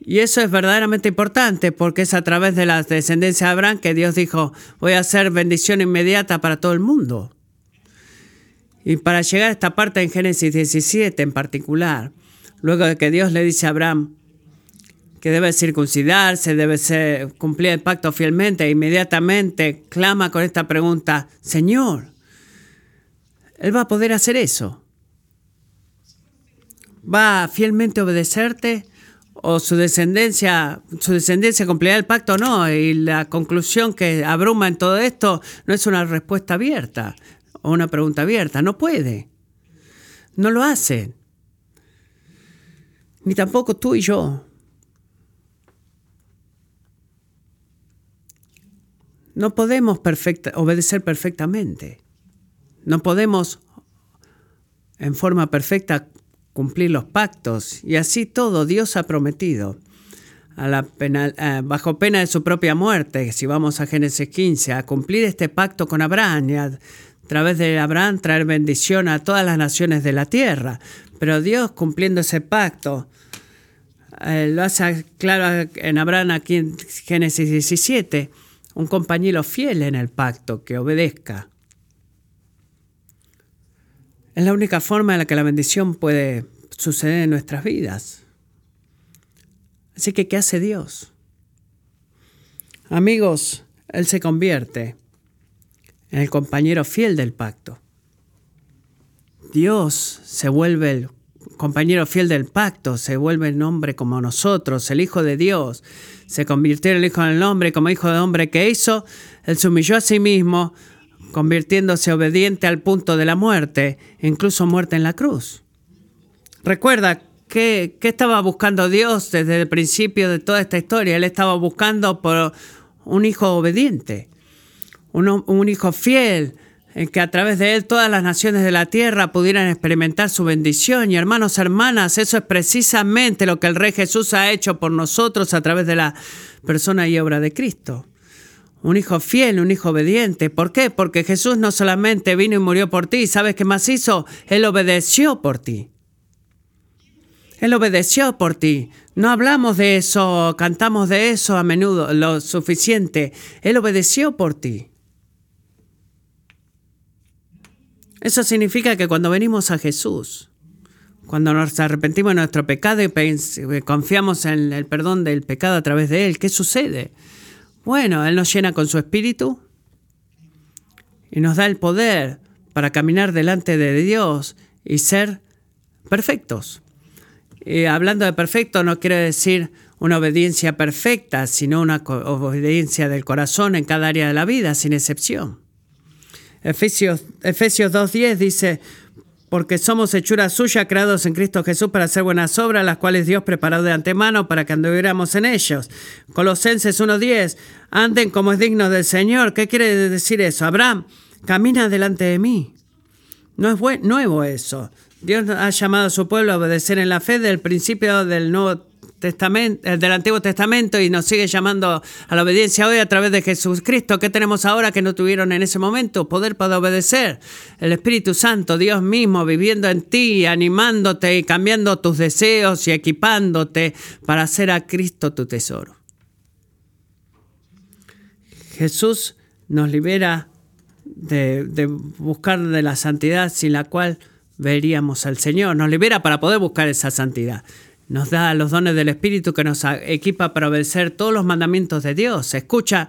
Y eso es verdaderamente importante porque es a través de la descendencia de Abraham que Dios dijo, voy a hacer bendición inmediata para todo el mundo. Y para llegar a esta parte en Génesis 17 en particular, luego de que Dios le dice a Abraham que debe circuncidarse, debe ser, cumplir el pacto fielmente, inmediatamente clama con esta pregunta, Señor, ¿Él va a poder hacer eso? va a fielmente obedecerte o su descendencia, su descendencia cumplirá el pacto o no. Y la conclusión que abruma en todo esto no es una respuesta abierta o una pregunta abierta. No puede. No lo hace. Ni tampoco tú y yo. No podemos obedecer perfectamente. No podemos en forma perfecta cumplir los pactos y así todo Dios ha prometido. A la bajo pena de su propia muerte, si vamos a Génesis 15, a cumplir este pacto con Abraham y a, través de Abraham traer bendición a todas las naciones de la tierra. Pero Dios cumpliendo ese pacto, eh, lo hace claro en Abraham aquí en Génesis 17, un compañero fiel en el pacto que obedezca. Es la única forma en la que la bendición puede suceder en nuestras vidas. Así que, ¿qué hace Dios? Amigos, Él se convierte en el compañero fiel del pacto. Dios se vuelve el compañero fiel del pacto, se vuelve el hombre como nosotros, el Hijo de Dios. Se convirtió en el Hijo del Hombre como Hijo de Hombre que hizo. Él se humilló a sí mismo, convirtiéndose obediente al punto de la muerte, incluso muerte en la cruz. Recuerda ¿qué, estaba buscando Dios desde el principio de toda esta historia. Él estaba buscando por un hijo obediente, un, un hijo fiel, que a través de él todas las naciones de la tierra pudieran experimentar su bendición. Y hermanos, hermanas, eso es precisamente lo que el Rey Jesús ha hecho por nosotros a través de la persona y obra de Cristo un hijo fiel, un hijo obediente. ¿Por qué? Porque Jesús no solamente vino y murió por ti, ¿sabes qué más hizo? Él obedeció por ti. Él obedeció por ti. No hablamos de eso, cantamos de eso a menudo, lo suficiente. Él obedeció por ti. Eso significa que cuando venimos a Jesús, cuando nos arrepentimos de nuestro pecado y confiamos en el perdón del pecado a través de Él, ¿qué sucede? Bueno, Él nos llena con su espíritu y nos da el poder para caminar delante de Dios y ser perfectos. Y hablando de perfecto no quiere decir una obediencia perfecta, sino una obediencia del corazón en cada área de la vida, sin excepción. Efesios, Efesios 2.10 dice, porque somos hechuras suyas creados en Cristo Jesús para hacer buenas obras, las cuales Dios preparó de antemano para que anduviéramos en ellos. Colosenses 1.10, anden como es digno del Señor. ¿Qué quiere decir eso? Abraham, camina delante de mí. No es nuevo eso. Dios ha llamado a su pueblo a obedecer en la fe del principio del Nuevo Eh, del Antiguo Testamento y nos sigue llamando a la obediencia hoy a través de Jesucristo. ¿Qué tenemos ahora que no tuvieron en ese momento? Poder para obedecer. El Espíritu Santo, Dios mismo, viviendo en ti, animándote y cambiando tus deseos y equipándote para hacer a Cristo tu tesoro. Jesús nos libera de, de buscar de la santidad sin la cual veríamos al Señor. Nos libera para poder buscar esa santidad nos da los dones del Espíritu que nos equipa para obedecer todos los mandamientos de Dios. Escucha,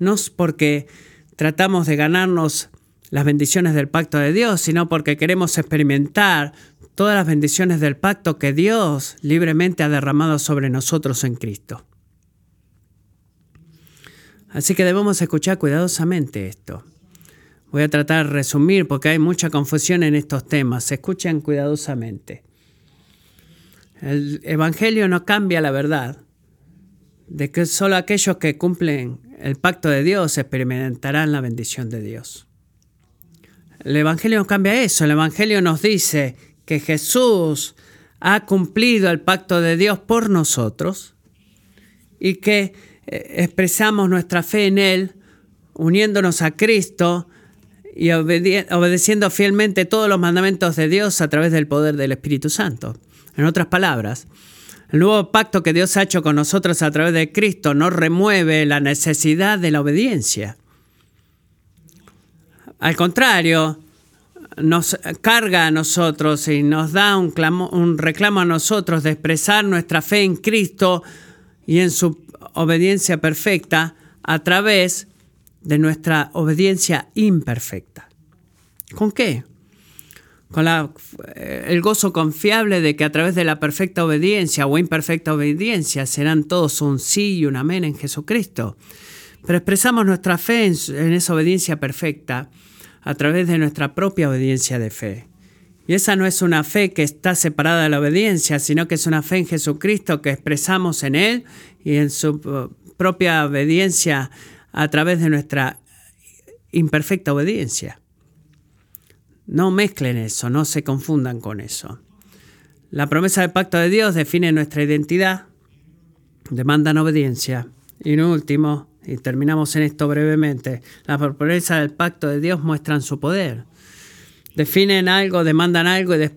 no es porque tratamos de ganarnos las bendiciones del pacto de Dios, sino porque queremos experimentar todas las bendiciones del pacto que Dios libremente ha derramado sobre nosotros en Cristo. Así que debemos escuchar cuidadosamente esto. Voy a tratar de resumir porque hay mucha confusión en estos temas. Escuchen cuidadosamente. El Evangelio no cambia la verdad de que solo aquellos que cumplen el pacto de Dios experimentarán la bendición de Dios. El Evangelio no cambia eso. El Evangelio nos dice que Jesús ha cumplido el pacto de Dios por nosotros y que eh, expresamos nuestra fe en Él uniéndonos a Cristo y obedeciendo fielmente todos los mandamientos de Dios a través del poder del Espíritu Santo. En otras palabras, el nuevo pacto que Dios ha hecho con nosotros a través de Cristo no remueve la necesidad de la obediencia. Al contrario, nos carga a nosotros y nos da un, un, reclamo a nosotros de expresar nuestra fe en Cristo y en su obediencia perfecta a través de nuestra obediencia imperfecta. ¿Con qué? Con eh, el gozo confiable de que a través de la perfecta obediencia o imperfecta obediencia serán todos un sí y un amén en Jesucristo. Pero expresamos nuestra fe en, esa obediencia perfecta a través de nuestra propia obediencia de fe. Y esa no es una fe que está separada de la obediencia, sino que es una fe en Jesucristo que expresamos en Él y en su uh, propia obediencia a través de nuestra imperfecta obediencia. No mezclen eso, no se confundan con eso. La promesa del pacto de Dios define nuestra identidad, demandan obediencia. Y en último, y terminamos en esto brevemente, la promesa del pacto de Dios muestran su poder. Definen algo, demandan algo y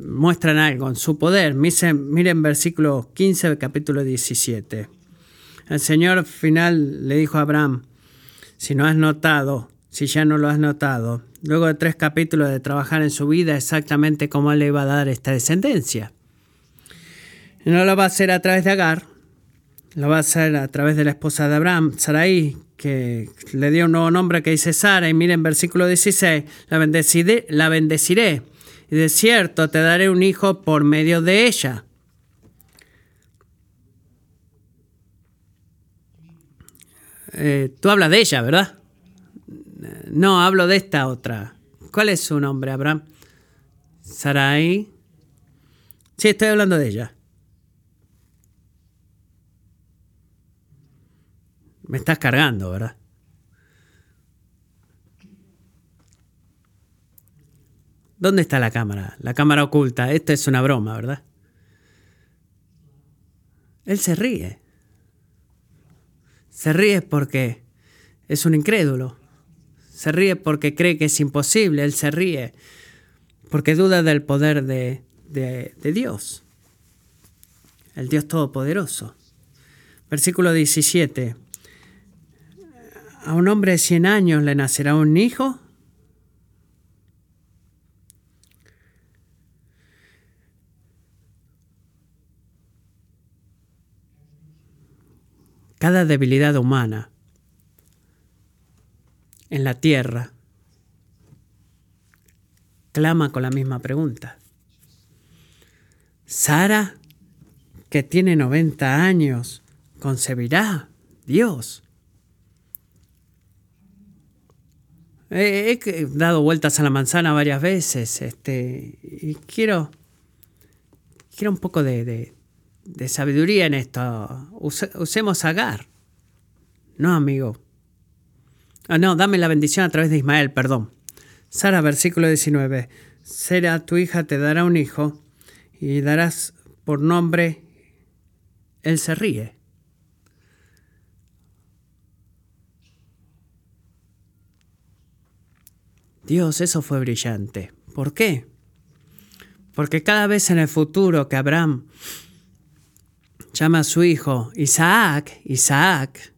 muestran algo en su poder. Miren, miren versículo 15 del capítulo 17. El Señor final le dijo a Abraham, si no has notado, si ya no lo has notado, luego de tres capítulos de trabajar en su vida exactamente cómo le iba a dar esta descendencia. No lo va a hacer a través de Agar, lo va a hacer a través de la esposa de Abraham, Sarai, que le dio un nuevo nombre que dice Sara, y miren versículo 16, la bendeciré, la bendeciré, y de cierto te daré un hijo por medio de ella. Eh, tú hablas de ella, ¿verdad? No, hablo de esta otra. ¿Cuál es su nombre, Abraham? Sarai. Sí, estoy hablando de ella. Me estás cargando, ¿verdad? ¿Dónde está la cámara? La cámara oculta. Esta es una broma, ¿verdad? Él se ríe. Se ríe porque es un incrédulo. Se ríe porque cree que es imposible, él se ríe porque duda del poder de, de Dios, el Dios Todopoderoso. Versículo 17. A un hombre de 100 años le nacerá un hijo. Cada debilidad humana en la tierra clama con la misma pregunta. Sara, que tiene 90 años, concebirá Dios. He, dado vueltas a la manzana varias veces este, y quiero, quiero un poco de, sabiduría en esto. usemos Agar. No, amigo. Ah, no, dame la bendición a través de Ismael, perdón. Sara, versículo 19. Será tu hija te dará un hijo y darás por nombre, él se ríe. Dios, eso fue brillante. ¿Por qué? Porque cada vez en el futuro que Abraham llama a su hijo Isaac, Isaac,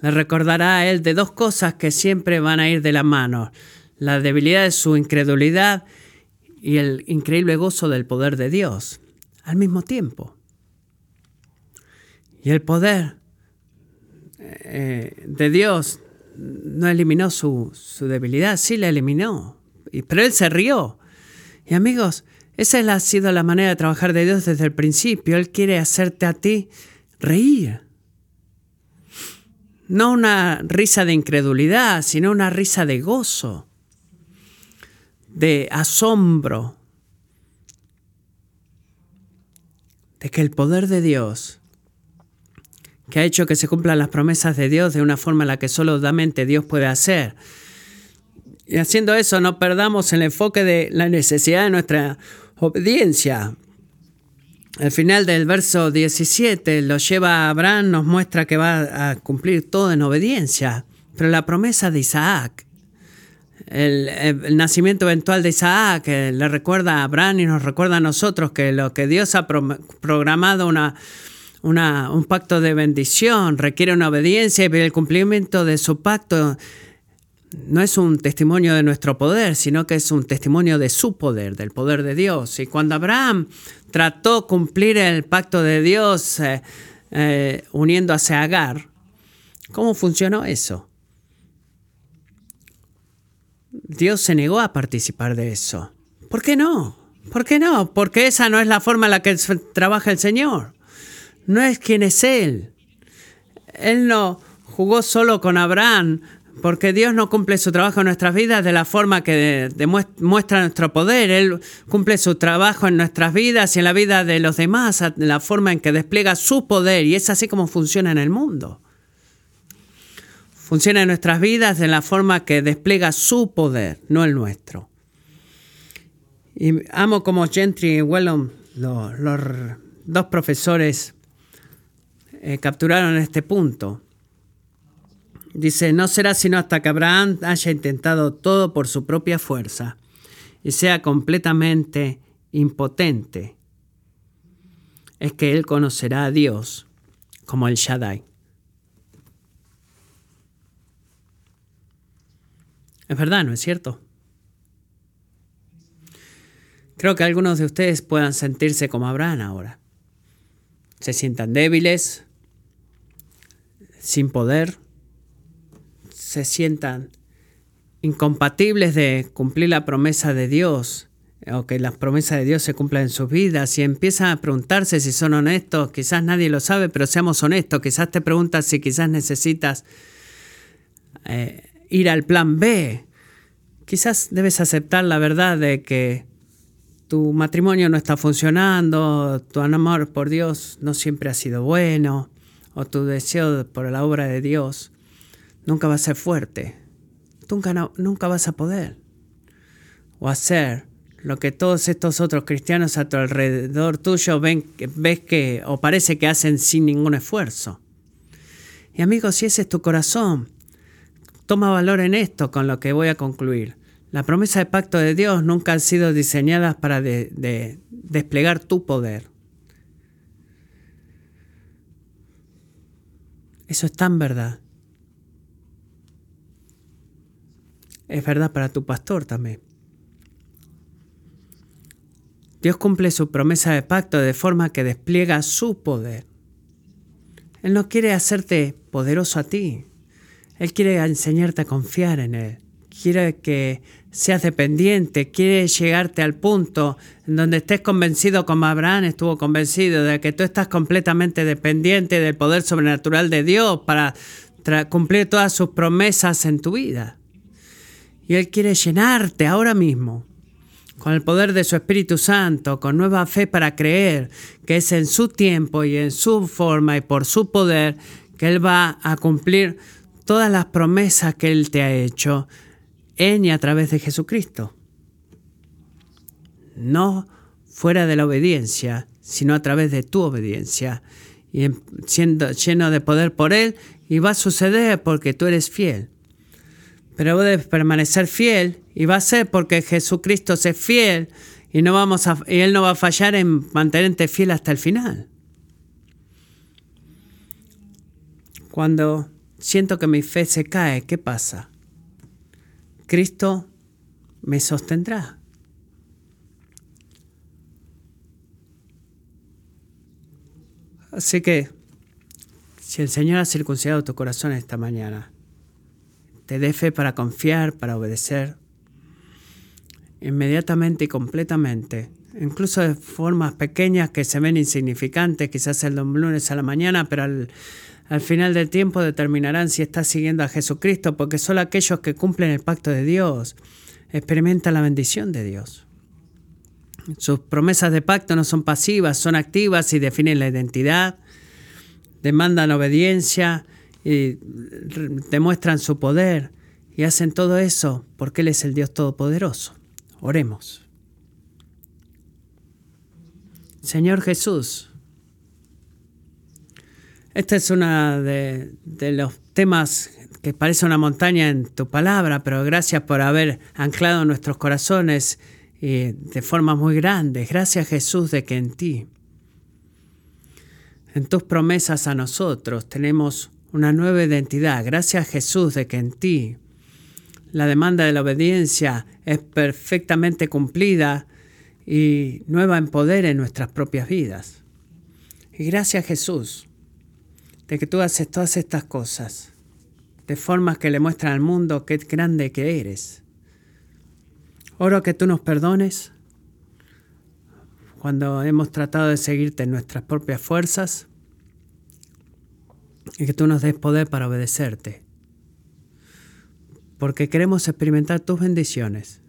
le recordará a él de dos cosas que siempre van a ir de la mano. La debilidad de su incredulidad y el increíble gozo del poder de Dios al mismo tiempo. Y el poder eh, de Dios no eliminó su, debilidad, sí la eliminó, pero él se rió. Y amigos, esa ha sido la manera de trabajar de Dios desde el principio. Él quiere hacerte a ti reír. No una risa de incredulidad, sino una risa de gozo, de asombro, de que el poder de Dios que ha hecho que se cumplan las promesas de Dios de una forma en la que solamente Dios puede hacer. Y haciendo eso no perdamos el enfoque de la necesidad de nuestra obediencia. El final del verso 17 lo lleva a Abraham, nos muestra que va a cumplir todo en obediencia. Pero la promesa de Isaac, el, nacimiento eventual de Isaac, le recuerda a Abraham y nos recuerda a nosotros que lo que Dios ha programado una un pacto de bendición, requiere una obediencia y el cumplimiento de su pacto no es un testimonio de nuestro poder, sino que es un testimonio de su poder, del poder de Dios. Y cuando Abraham trató cumplir el pacto de Dios eh, eh, uniéndose a Agar, ¿cómo funcionó eso? Dios se negó a participar de eso. ¿Por qué no? ¿Por qué no? Porque esa no es la forma en la que trabaja el Señor no es quien es Él. Él no jugó solo con Abraham, porque Dios no cumple su trabajo en nuestras vidas de la forma que demuestra nuestro poder. Él cumple su trabajo en nuestras vidas y en la vida de los demás, de la forma en que despliega su poder. Y es así como funciona en el mundo. Funciona en nuestras vidas de la forma que despliega su poder, no el nuestro. Y amo como Gentry y Wellum, los dos profesores eh, capturaron este punto. Dice, no será sino hasta que Abraham haya intentado todo por su propia fuerza y sea completamente impotente, es que él conocerá a Dios como el Shaddai. Es verdad, ¿no es cierto? Creo que algunos de ustedes puedan sentirse como Abraham ahora. Se sientan débiles, sin poder, se sientan incompatibles de cumplir la promesa de Dios o que las promesas de Dios se cumplan en sus vidas y empiezan a preguntarse si son honestos, quizás nadie lo sabe, pero seamos honestos, quizás te preguntas si quizás necesitas eh, ir al plan B, quizás debes aceptar la verdad de que tu matrimonio no está funcionando, tu amor por Dios no siempre ha sido bueno, o tu deseo por la obra de Dios nunca va a ser fuerte. Nunca, nunca vas a poder. O hacer lo que todos estos otros cristianos a tu alrededor tuyo ven, ves que o parece que hacen sin ningún esfuerzo. Y amigos, si ese es tu corazón, toma valor en esto con lo que voy a concluir. La promesa de pacto de Dios nunca han sido diseñadas para desplegar tu poder. Eso es tan verdad. Es verdad para tu pastor también. Dios cumple su promesa de pacto de forma que despliega su poder. Él no quiere hacerte poderoso a ti. Él quiere enseñarte a confiar en Él. Quiere que seas dependiente. Quiere llegarte al punto en donde estés convencido como Abraham estuvo convencido de que tú estás completamente dependiente del poder sobrenatural de Dios para cumplir todas sus promesas en tu vida. Y Él quiere llenarte ahora mismo con el poder de su Espíritu Santo, con nueva fe para creer que es en su tiempo y en su forma y por su poder que Él va a cumplir todas las promesas que Él te ha hecho en y a través de Jesucristo. No fuera de la obediencia, sino a través de tu obediencia y siendo lleno de poder por Él y va a suceder porque tú eres fiel. Pero debes permanecer fiel y va a ser porque Jesucristo es fiel y, no vamos a, y Él no va a fallar en mantenerte fiel hasta el final. Cuando siento que mi fe se cae, ¿qué pasa? Cristo me sostendrá. Así que, si el Señor ha circuncidado tu corazón esta mañana, te dé fe para confiar, para obedecer, inmediatamente y completamente, incluso de formas pequeñas que se ven insignificantes, quizás el lunes a la mañana, pero al, al final del tiempo determinarán si estás siguiendo a Jesucristo, porque solo aquellos que cumplen el pacto de Dios experimentan la bendición de Dios. Sus promesas de pacto no son pasivas, son activas y definen la identidad, demandan obediencia, y demuestran su poder y hacen todo eso porque Él es el Dios Todopoderoso. Oremos. Señor Jesús, este es uno de, los temas que parece una montaña en tu palabra, pero gracias por haber anclado nuestros corazones y de forma muy grande. Gracias Jesús de que en ti, en tus promesas a nosotros, tenemos una nueva identidad. Gracias Jesús de que en ti la demanda de la obediencia es perfectamente cumplida y nueva en poder en nuestras propias vidas. Y gracias Jesús de que tú haces todas estas cosas de formas que le muestran al mundo qué grande que eres. Oro que tú nos perdones cuando hemos tratado de seguirte en nuestras propias fuerzas y que tú nos des poder para obedecerte. Porque queremos experimentar tus bendiciones.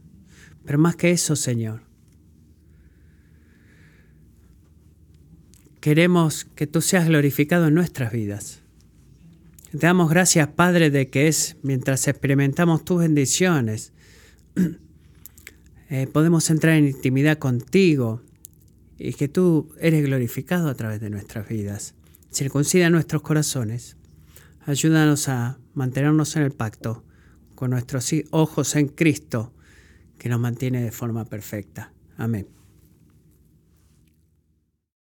Pero más que eso, Señor, queremos que tú seas glorificado en nuestras vidas. Te damos gracias, Padre, de que es mientras experimentamos tus bendiciones, eh, podemos entrar en intimidad contigo y que tú eres glorificado a través de nuestras vidas circuncida nuestros corazones. Ayúdanos a mantenernos en el pacto con nuestros ojos en Cristo, que nos mantiene de forma perfecta. Amén.